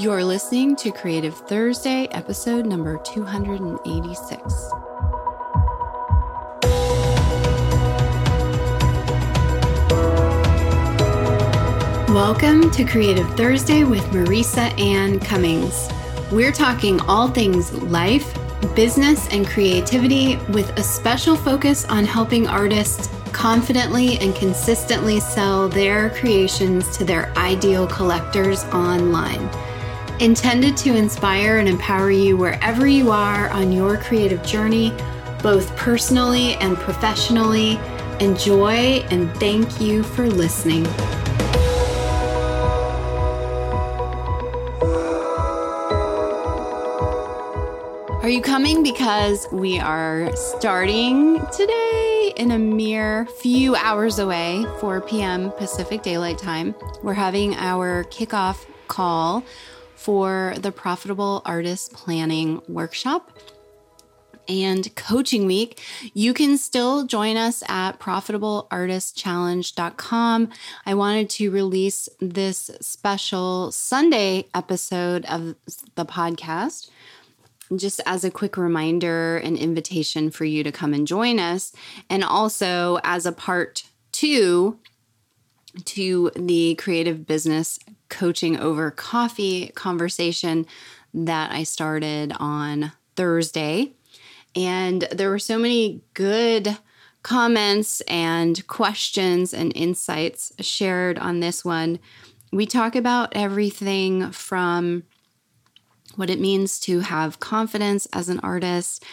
You're listening to Creative Thursday, episode number 286. Welcome to Creative Thursday with Marisa Anne Cummings. We're talking all things life, business, and creativity with a special focus on helping artists confidently and consistently sell their creations to their ideal collectors online. Intended to inspire and empower you wherever you are on your creative journey, both personally and professionally. Enjoy and thank you for listening. Are you coming? Because we are starting today in a mere few hours away, 4 p.m. Pacific Daylight Time. We're having our kickoff call for the Profitable Artist Planning Workshop and Coaching Week. You can still join us at profitableartistchallenge.com. I wanted to release this special Sunday episode of the podcast just as a quick reminder and invitation for you to come and join us. And also as a part two to the creative business coaching over coffee conversation that I started on Thursday. And there were so many good comments and questions and insights shared on this one. We talk about everything from what it means to have confidence as an artist.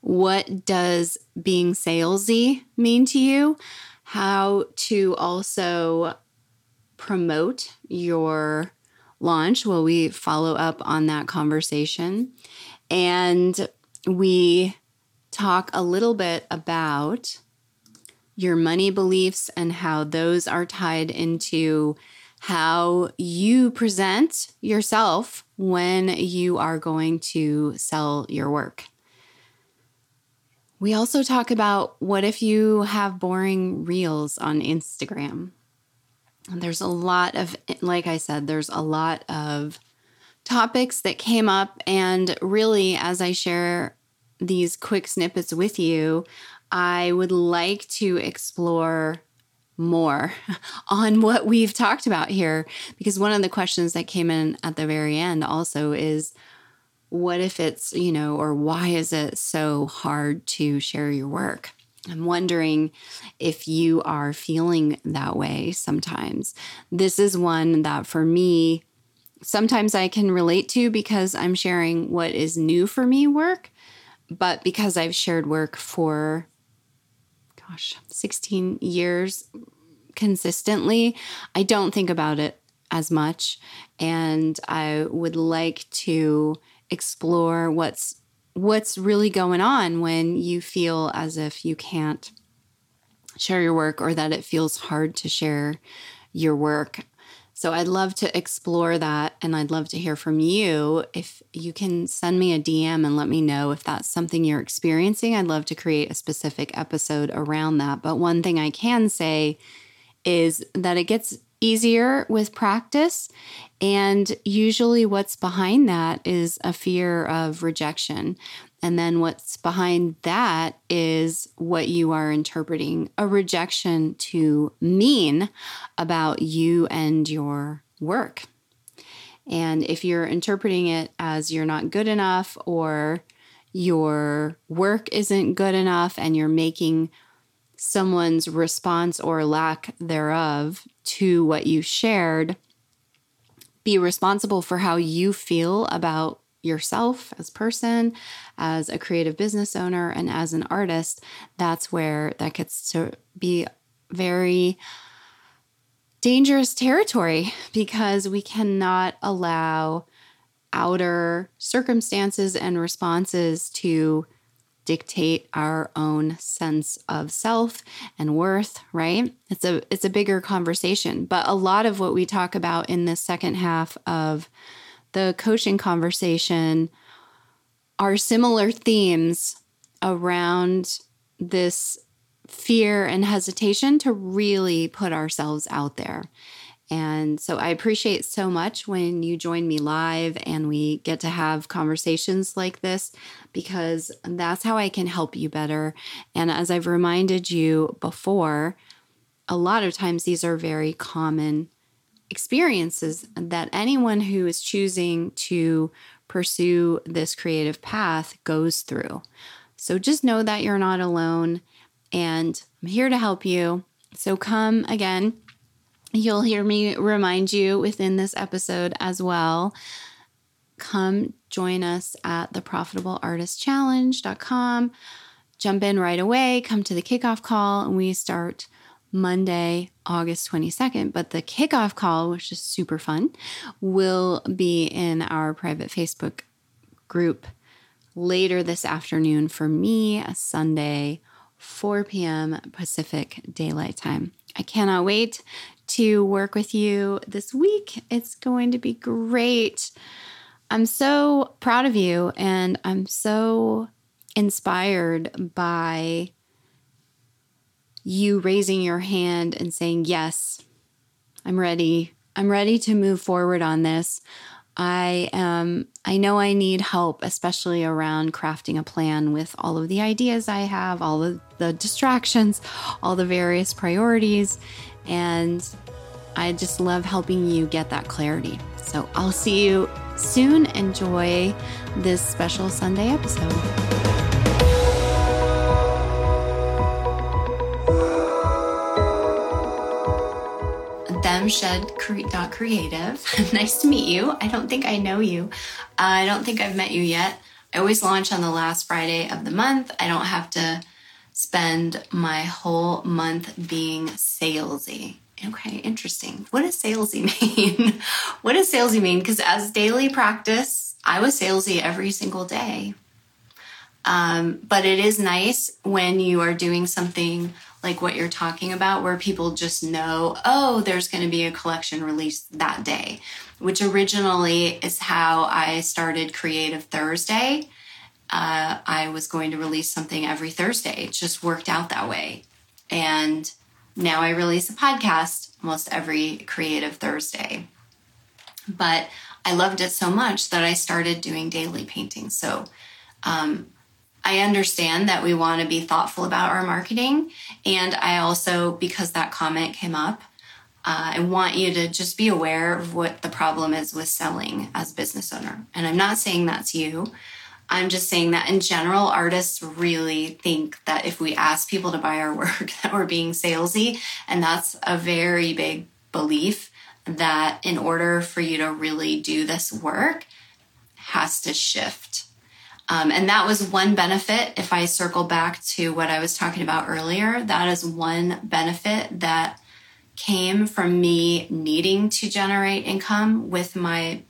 What does being salesy mean to you? How to also promote your launch. Will we follow up on that conversation and we talk a little bit about your money beliefs and how those are tied into how you present yourself when you are going to sell your work. We also talk about what if you have boring reels on Instagram? There's a lot of, like I said, there's a lot of topics that came up. And really, as I share these quick snippets with you, I would like to explore more on what we've talked about here. Because one of the questions that came in at the very end also is what if it's, you know, or why is it so hard to share your work? I'm wondering if you are feeling that way sometimes. This is one that for me, sometimes I can relate to because I'm sharing what is new for me work, but because I've shared work for gosh, 16 years consistently, I don't think about it as much. And I would like to explore what's what's really going on when you feel as if you can't share your work or that it feels hard to share your work. So I'd love to explore that and I'd love to hear from you. If you can send me a DM and let me know if that's something you're experiencing, I'd love to create a specific episode around that. But one thing I can say is that it gets easier with practice. And usually, what's behind that is a fear of rejection. And then what's behind that is what you are interpreting a rejection to mean about you and your work. And if you're interpreting it as you're not good enough or your work isn't good enough and you're making someone's response or lack thereof to what you shared, be responsible for how you feel about yourself as person, as a creative business owner, and as an artist, that's where that gets to be very dangerous territory because we cannot allow outer circumstances and responses to dictate our own sense of self and worth, right? It's a it's a bigger conversation, but a lot of what we talk about in the second half of the coaching conversation are similar themes around this fear and hesitation to really put ourselves out there. And so I appreciate so much when you join me live and we get to have conversations like this because that's how I can help you better. And as I've reminded you before, a lot of times these are very common experiences that anyone who is choosing to pursue this creative path goes through. So just know that you're not alone and I'm here to help you. So come again. You'll hear me remind you within this episode as well. Come join us at the profitableartistchallenge.com. Jump in right away, come to the kickoff call, and we start Monday, August 22nd. But the kickoff call, which is super fun, will be in our private Facebook group later this afternoon for me, Sunday, 4 p.m. Pacific Daylight Time. I cannot wait to work with you this week. It's going to be great. I'm so proud of you and I'm so inspired by you raising your hand and saying, Yes, I'm ready. I'm ready to move forward on this. I am I know I need help especially around crafting a plan with all of the ideas I have, all of the distractions, all the various priorities and I just love helping you get that clarity. So I'll see you soon. Enjoy this special Sunday episode. Creative. nice to meet you. I don't think I know you. I don't think I've met you yet. I always launch on the last Friday of the month. I don't have to spend my whole month being salesy. Okay, interesting. What does salesy mean? what does salesy mean? Because as daily practice, I was salesy every single day. Um, but it is nice when you are doing something like what you're talking about, where people just know, oh, there's going to be a collection release that day, which originally is how I started Creative Thursday. Uh, I was going to release something every Thursday. It just worked out that way. And now I release a podcast almost every Creative Thursday. But I loved it so much that I started doing daily painting. So um, I understand that we want to be thoughtful about our marketing. And I also, because that comment came up, uh, I want you to just be aware of what the problem is with selling as a business owner. And I'm not saying that's you. I'm just saying that in general, artists really think that if we ask people to buy our work, that we're being salesy. And that's a very big belief that in order for you to really do this work, has to shift um, and that was one benefit. If I circle back to what I was talking about earlier, that is one benefit that came from me needing to generate income with my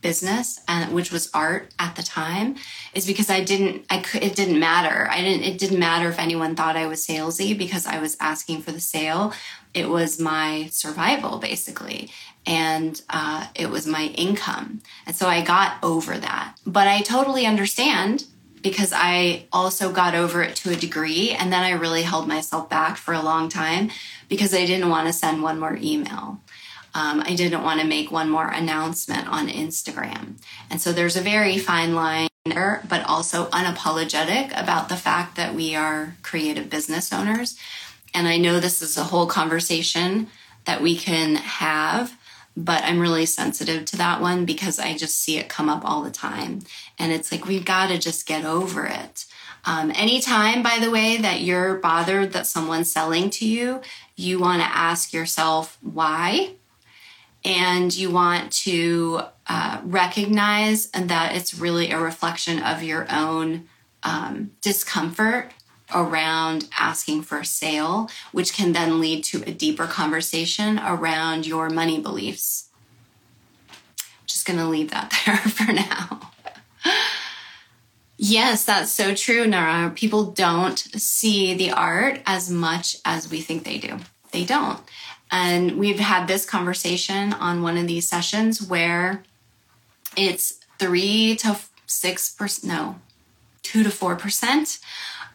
business and which was art at the time is because I didn't I could it didn't matter. I didn't it didn't matter if anyone thought I was salesy because I was asking for the sale. It was my survival basically and uh, it was my income. And so I got over that. But I totally understand because I also got over it to a degree. And then I really held myself back for a long time because I didn't want to send one more email. Um, I didn't want to make one more announcement on Instagram. And so there's a very fine line there, but also unapologetic about the fact that we are creative business owners. And I know this is a whole conversation that we can have but I'm really sensitive to that one because I just see it come up all the time. And it's like, we've got to just get over it. Um, anytime, by the way, that you're bothered that someone's selling to you, you want to ask yourself why. And you want to uh, recognize that it's really a reflection of your own um, discomfort around asking for a sale, which can then lead to a deeper conversation around your money beliefs. Just going to leave that there for now. yes, that's so true, Nara. People don't see the art as much as we think they do. They don't. And we've had this conversation on one of these sessions where it's three to six percent, no, two to four percent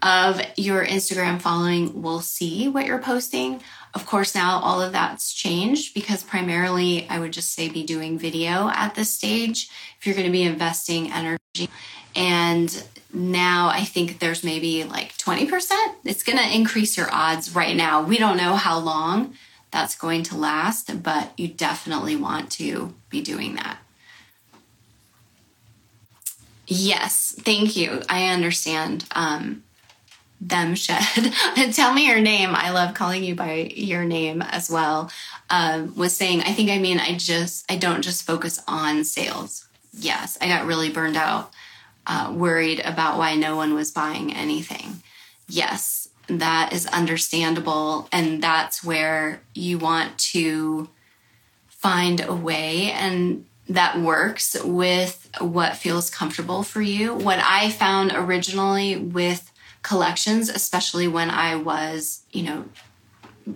of your Instagram following will see what you're posting. Of course, now all of that's changed because primarily I would just say be doing video at this stage if you're going to be investing energy. And now I think there's maybe like 20%. It's going to increase your odds right now. We don't know how long that's going to last, but you definitely want to be doing that. Yes, thank you. I understand. Um, them shed. Tell me your name. I love calling you by your name as well. Um, was saying, I think I mean, I just, I don't just focus on sales. Yes, I got really burned out, uh, worried about why no one was buying anything. Yes, that is understandable. And that's where you want to find a way and that works with what feels comfortable for you. What I found originally with collections, especially when I was, you know,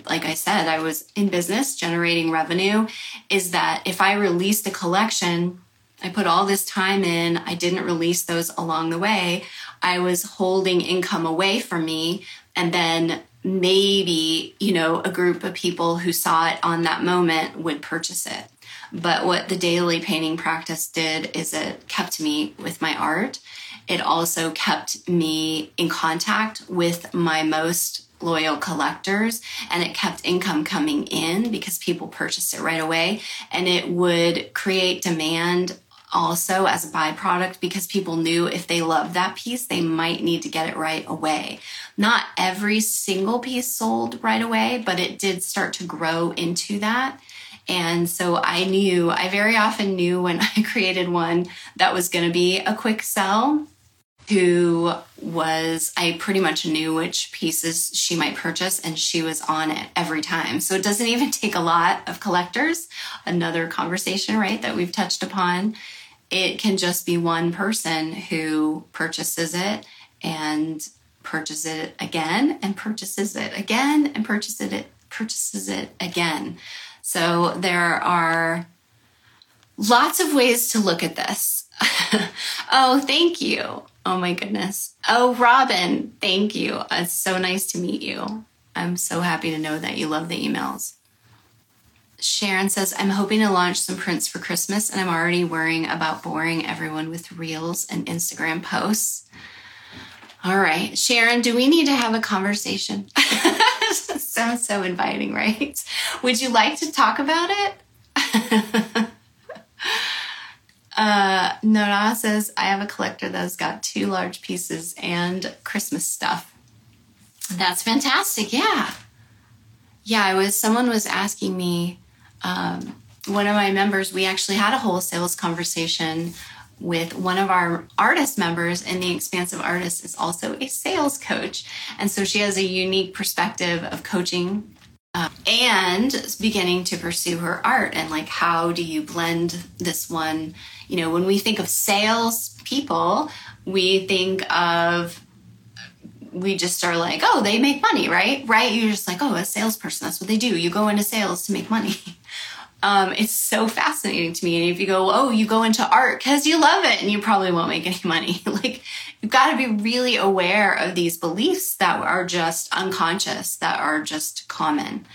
like I said, I was in business generating revenue, is that if I released a collection, I put all this time in, I didn't release those along the way, I was holding income away from me. And then maybe, you know, a group of people who saw it on that moment would purchase it. But what the daily painting practice did is it kept me with my art. It also kept me in contact with my most loyal collectors and it kept income coming in because people purchased it right away and it would create demand also as a byproduct because people knew if they loved that piece, they might need to get it right away. Not every single piece sold right away, but it did start to grow into that. And so I knew, I very often knew when I created one that was going to be a quick sell who was, I pretty much knew which pieces she might purchase and she was on it every time. So it doesn't even take a lot of collectors. Another conversation, right, that we've touched upon. It can just be one person who purchases it and purchases it again and purchases it again and purchases it purchases it again. So there are lots of ways to look at this. oh, thank you. Oh my goodness. Oh, Robin, thank you. Uh, it's so nice to meet you. I'm so happy to know that you love the emails. Sharon says, I'm hoping to launch some prints for Christmas and I'm already worrying about boring everyone with reels and Instagram posts. All right, Sharon, do we need to have a conversation? Sounds so inviting, right? Would you like to talk about it? Uh, Nora says, I have a collector that's got two large pieces and Christmas stuff. That's fantastic. Yeah. Yeah, I was, someone was asking me, um, one of my members, we actually had a whole sales conversation with one of our artist members, and the expansive artist is also a sales coach. And so she has a unique perspective of coaching uh, and beginning to pursue her art and like how do you blend this one? You know when we think of sales people we think of we just are like oh they make money right? Right? You're just like oh a salesperson that's what they do. You go into sales to make money um, it's so fascinating to me and if you go oh you go into art because you love it and you probably won't make any money like you've got to be really aware of these beliefs that are just unconscious, that are just common.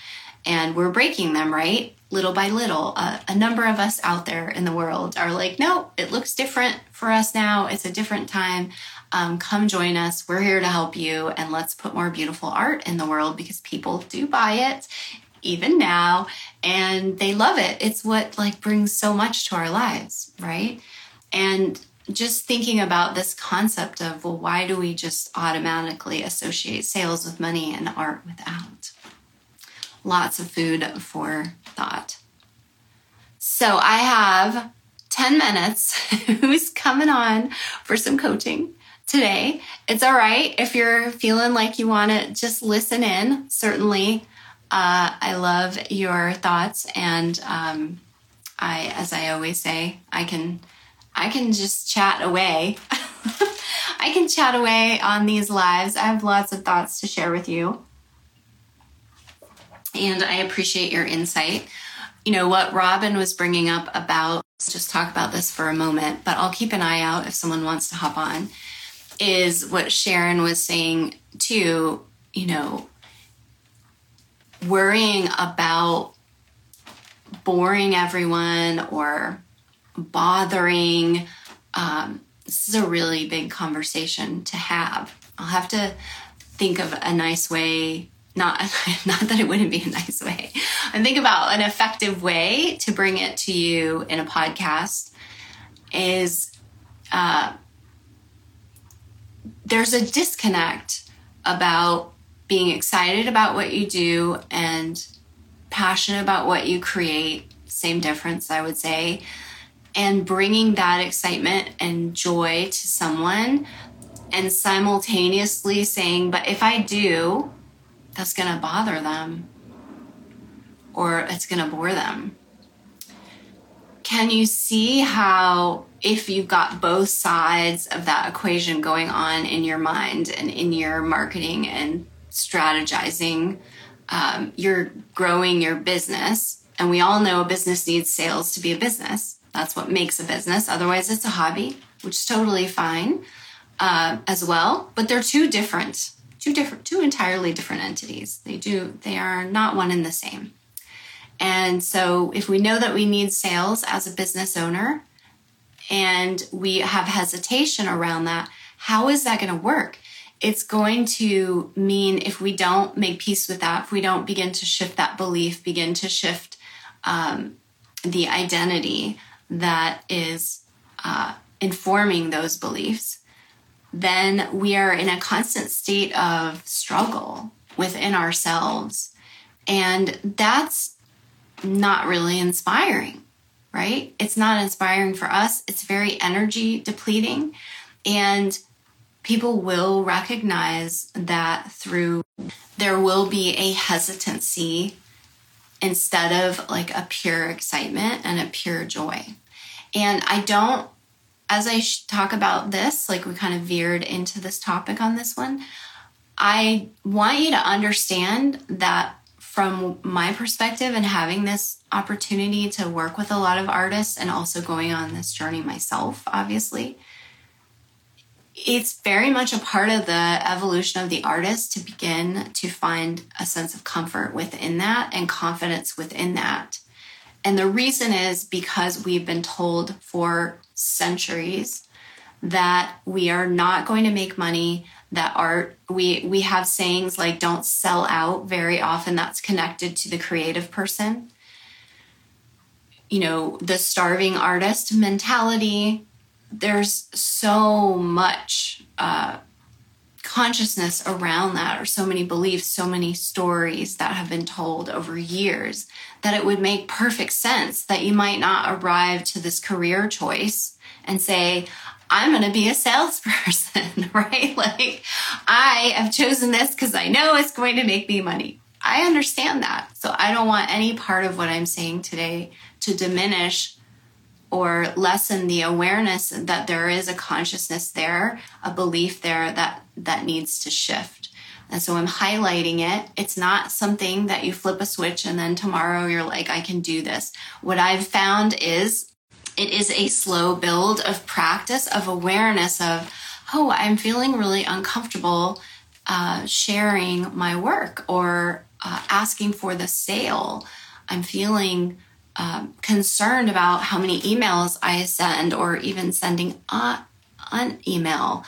And we're breaking them, right? Little by little. Uh, a number of us out there in the world are like, no, it looks different for us now. It's a different time. Um, come join us. We're here to help you. And let's put more beautiful art in the world because people do buy it even now and they love it. It's what like brings so much to our lives, right? And just thinking about this concept of, well, why do we just automatically associate sales with money and art without? Lots of food for thought. So I have 10 minutes. Who's coming on for some coaching today? It's all right if you're feeling like you want to just listen in. Certainly, uh, I love your thoughts. And um, I, as I always say, I can I can just chat away. I can chat away on these lives. I have lots of thoughts to share with you. And I appreciate your insight. You know, what Robin was bringing up about, just talk about this for a moment, but I'll keep an eye out if someone wants to hop on, is what Sharon was saying too, you know, worrying about boring everyone or bothering. Um, this is a really big conversation to have. I'll have to think of a nice way. Not, not that it wouldn't be a nice way. And think about an effective way to bring it to you in a podcast is uh, there's a disconnect about being excited about what you do and passionate about what you create. Same difference, I would say. And bringing that excitement and joy to someone and simultaneously saying, but if I do, that's going to bother them or it's going to bore them. Can you see how, if you've got both sides of that equation going on in your mind and in your marketing and strategizing, um, you're growing your business? And we all know a business needs sales to be a business. That's what makes a business. Otherwise, it's a hobby, which is totally fine uh, as well. But they're two different, two different, two entirely different entities. They do, they are not one and the same. And so, if we know that we need sales as a business owner and we have hesitation around that, how is that going to work? It's going to mean if we don't make peace with that, if we don't begin to shift that belief, begin to shift um, the identity that is uh, informing those beliefs, then we are in a constant state of struggle within ourselves. And that's not really inspiring, right? It's not inspiring for us. It's very energy depleting. And people will recognize that through there will be a hesitancy instead of like a pure excitement and a pure joy. And I don't, as I talk about this, like we kind of veered into this topic on this one, I want you to understand that from my perspective and having this opportunity to work with a lot of artists and also going on this journey myself, obviously, it's very much a part of the evolution of the artist to begin to find a sense of comfort within that and confidence within that. And the reason is because we've been told for centuries that we are not going to make money that art we we have sayings like don't sell out very often that's connected to the creative person you know the starving artist mentality there's so much uh, consciousness around that or so many beliefs so many stories that have been told over years that it would make perfect sense that you might not arrive to this career choice and say I'm going to be a salesperson, right? Like, I have chosen this because I know it's going to make me money. I understand that. So I don't want any part of what I'm saying today to diminish or lessen the awareness that there is a consciousness there, a belief there that that needs to shift. And so I'm highlighting it. It's not something that you flip a switch and then tomorrow you're like, I can do this. What I've found is it is a slow build of practice, of awareness of, oh, I'm feeling really uncomfortable uh, sharing my work or uh, asking for the sale. I'm feeling um, concerned about how many emails I send or even sending an email.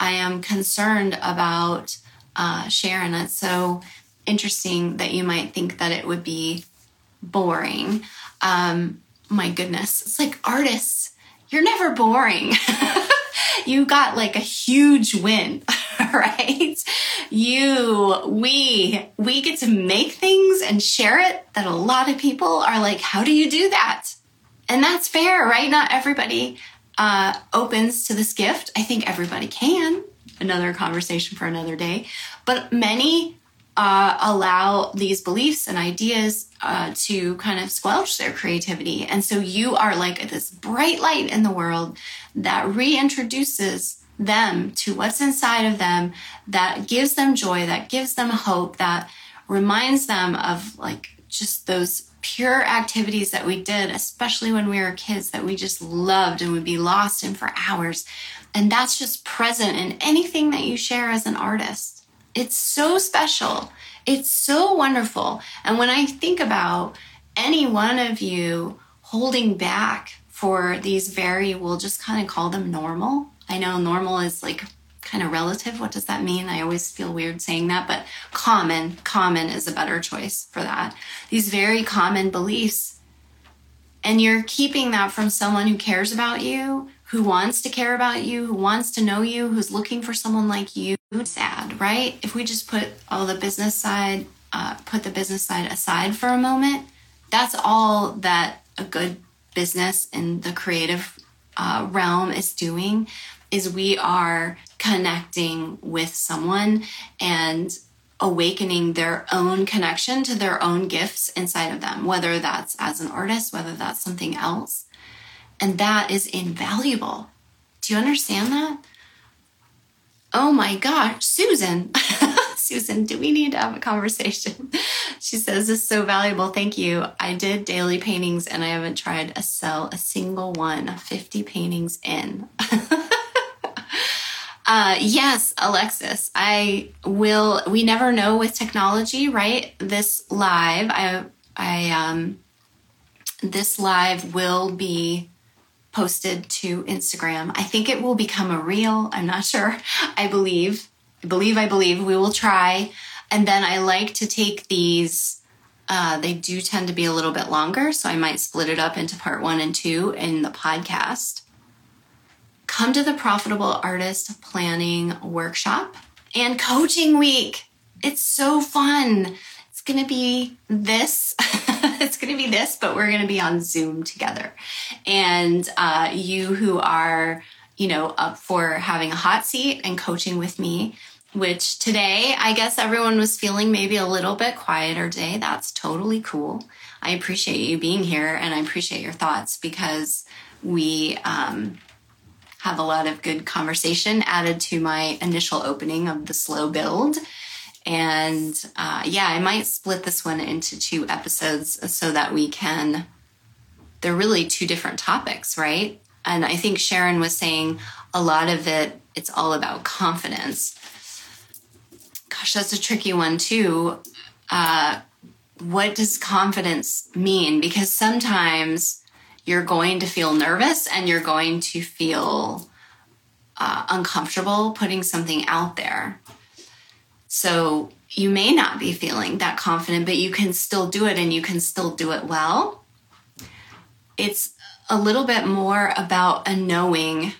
I am concerned about uh, sharing it. So interesting that you might think that it would be boring. Um, my goodness, it's like artists, you're never boring. you got like a huge win, right? You, we, we get to make things and share it that a lot of people are like, how do you do that? And that's fair, right? Not everybody uh, opens to this gift. I think everybody can. Another conversation for another day. But many uh, allow these beliefs and ideas uh, to kind of squelch their creativity. And so you are like this bright light in the world that reintroduces them to what's inside of them, that gives them joy, that gives them hope, that reminds them of like just those pure activities that we did, especially when we were kids, that we just loved and would be lost in for hours. And that's just present in anything that you share as an artist. It's so special. It's so wonderful. And when I think about any one of you holding back for these very, we'll just kind of call them normal. I know normal is like kind of relative. What does that mean? I always feel weird saying that, but common, common is a better choice for that. These very common beliefs. And you're keeping that from someone who cares about you, who wants to care about you, who wants to know you, who's looking for someone like you. Sad, right? If we just put all the business side, uh, put the business side aside for a moment, that's all that a good business in the creative uh, realm is doing is we are connecting with someone and awakening their own connection to their own gifts inside of them, whether that's as an artist, whether that's something else. And that is invaluable. Do you understand that? Oh my gosh, Susan. Susan, do we need to have a conversation? she says, This is so valuable. Thank you. I did daily paintings and I haven't tried to sell a single one, 50 paintings in. Uh, yes, Alexis, I will. We never know with technology, right? This live, I, I, um, this live will be posted to Instagram. I think it will become a reel. I'm not sure. I believe, I believe, I believe we will try. And then I like to take these. Uh, they do tend to be a little bit longer, so I might split it up into part one and two in the podcast come to the Profitable Artist Planning Workshop and Coaching Week. It's so fun. It's going to be this. it's going to be this, but we're going to be on Zoom together. And uh, you who are, you know, up for having a hot seat and coaching with me, which today I guess everyone was feeling maybe a little bit quieter day. That's totally cool. I appreciate you being here and I appreciate your thoughts because we, um, have a lot of good conversation added to my initial opening of the slow build. And uh, yeah, I might split this one into two episodes so that we can, they're really two different topics, right? And I think Sharon was saying a lot of it, it's all about confidence. Gosh, that's a tricky one too. Uh, what does confidence mean? Because sometimes you're going to feel nervous and you're going to feel uh, uncomfortable putting something out there. So you may not be feeling that confident, but you can still do it and you can still do it well. It's a little bit more about a knowing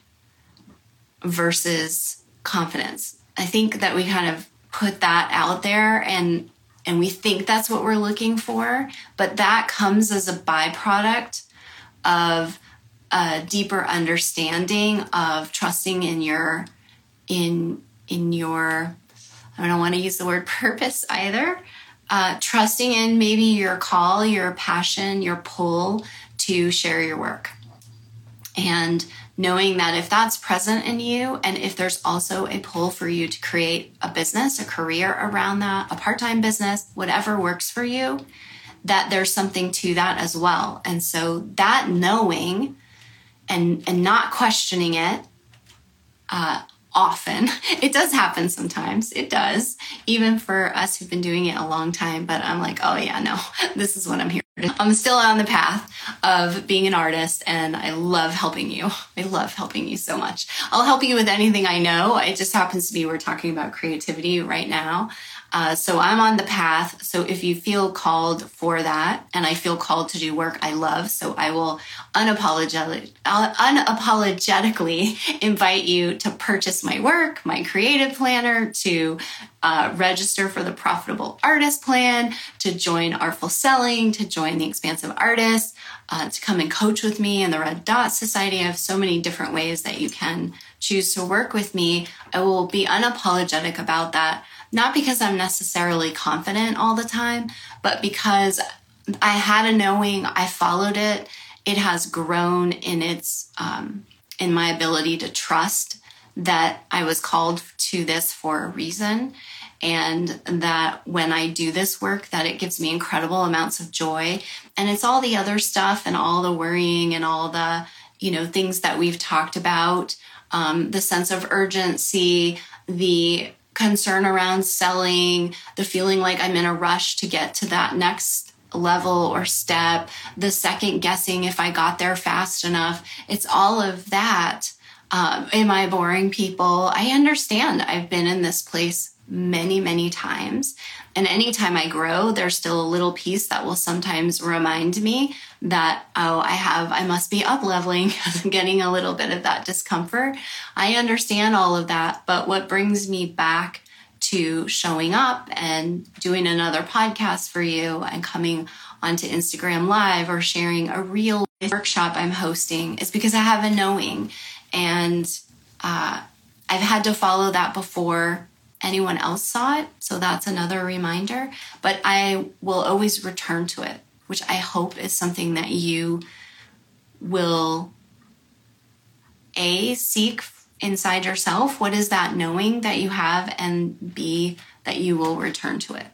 versus confidence. I think that we kind of put that out there and and we think that's what we're looking for, but that comes as a byproduct of a deeper understanding of trusting in your in in your I don't want to use the word purpose either. Uh, trusting in maybe your call, your passion, your pull to share your work. And knowing that if that's present in you, and if there's also a pull for you to create a business, a career around that, a part time business, whatever works for you, that there's something to that as well. And so that knowing and and not questioning it uh, often. It does happen sometimes. It does, even for us who've been doing it a long time. But I'm like, oh yeah, no, this is what I'm here. To. I'm still on the path of being an artist, and I love helping you. I love helping you so much. I'll help you with anything I know. It just happens to be we're talking about creativity right now. Uh, so I'm on the path. So if you feel called for that, and I feel called to do work I love, so I will uh, unapologetically invite you to purchase my work, my creative planner, to uh, register for the Profitable Artist Plan, to join Artful Selling, to join the Expansive Artist, uh, to come and coach with me in the Red Dot Society. I have so many different ways that you can choose to work with me. I will be unapologetic about that not because I'm necessarily confident all the time, but because I had a knowing, I followed it. It has grown in its um, in my ability to trust that I was called to this for a reason. and that when I do this work that it gives me incredible amounts of joy and it's all the other stuff and all the worrying and all the you know things that we've talked about um, the sense of urgency the concern around selling the feeling like I'm in a rush to get to that next level or step the second guessing if I got there fast enough it's all of that um, am I boring people? I understand. I've been in this place many, many times. And anytime I grow, there's still a little piece that will sometimes remind me that, oh, I have, I must be up leveling because I'm getting a little bit of that discomfort. I understand all of that. But what brings me back to showing up and doing another podcast for you and coming onto Instagram Live or sharing a real workshop I'm hosting is because I have a knowing. And uh, I've had to follow that before anyone else saw it. So that's another reminder. But I will always return to it, which I hope is something that you will A, seek inside yourself. What is that knowing that you have? And B, that you will return to it.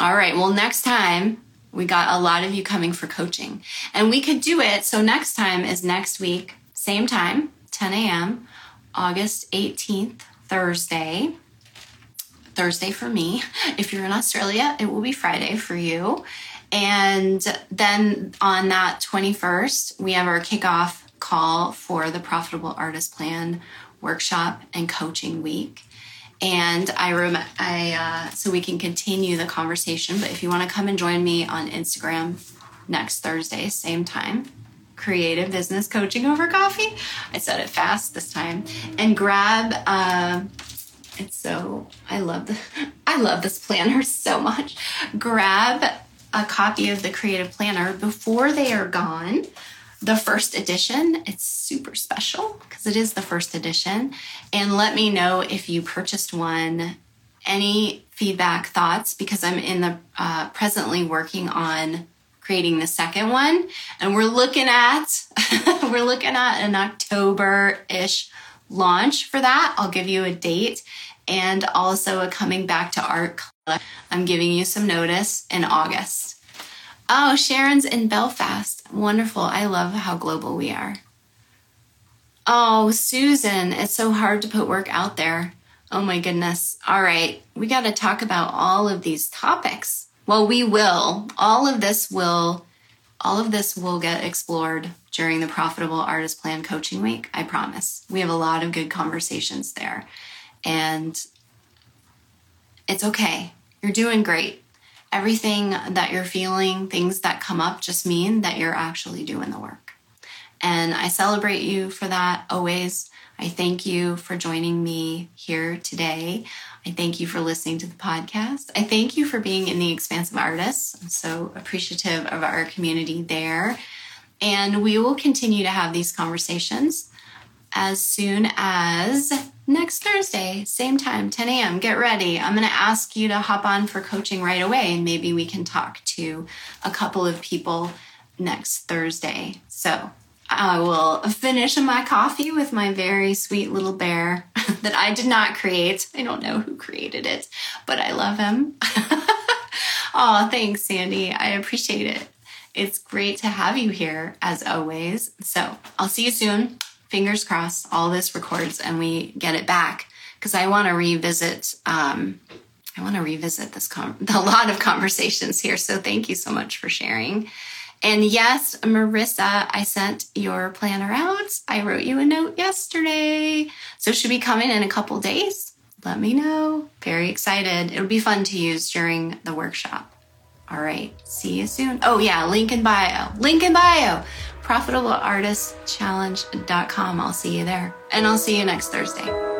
All right. Well, next time we got a lot of you coming for coaching and we could do it. So next time is next week, same time, 10 a.m., August 18th, Thursday. Thursday for me. If you're in Australia, it will be Friday for you. And then on that 21st, we have our kickoff call for the Profitable Artist Plan workshop and coaching week. And I, I uh, so we can continue the conversation. But if you want to come and join me on Instagram next Thursday, same time, creative business coaching over coffee. I said it fast this time. And grab uh, it's so I love the I love this planner so much. Grab a copy of the creative planner before they are gone. The first edition, it's super special because it is the first edition. And let me know if you purchased one, any feedback, thoughts, because I'm in the uh, presently working on creating the second one. And we're looking at we're looking at an october-ish launch for that. I'll give you a date and also a coming back to art i'm giving you some notice in august. Oh sharon's in belfast. Wonderful. I love how global we are. Oh susan it's so hard to put work out there. Oh my goodness. All right. We got to talk about all of these topics well, we will. All of this will all of this will get explored during the Profitable Artist Plan Coaching Week. I promise. We have a lot of good conversations there. And it's okay. You're doing great. Everything that you're feeling, things that come up, just mean that you're actually doing the work. And I celebrate you for that always. I thank you for joining me here today. I thank you for listening to the podcast. I thank you for being in the Expansive Artists. I'm so appreciative of our community there. And we will continue to have these conversations as soon as next Thursday, same time, 10 a.m. Get ready. I'm going to ask you to hop on for coaching right away, and maybe we can talk to a couple of people next Thursday. So I will finish my coffee with my very sweet little bear that I did not create. I don't know who created it, but I love him. oh, thanks, Sandy. I appreciate it. It's great to have you here as always. So I'll see you soon. Fingers crossed, all this records and we get it back because I want to revisit. Um, I want to revisit this com- a lot of conversations here. So thank you so much for sharing. And yes, Marissa, I sent your planner out. I wrote you a note yesterday. So should be coming in a couple days. Let me know. Very excited. It'll be fun to use during the workshop. All right. See you soon. Oh, yeah. Link in bio. Link in bio. ProfitableArtistChallenge.com. I'll see you there. And I'll see you next Thursday.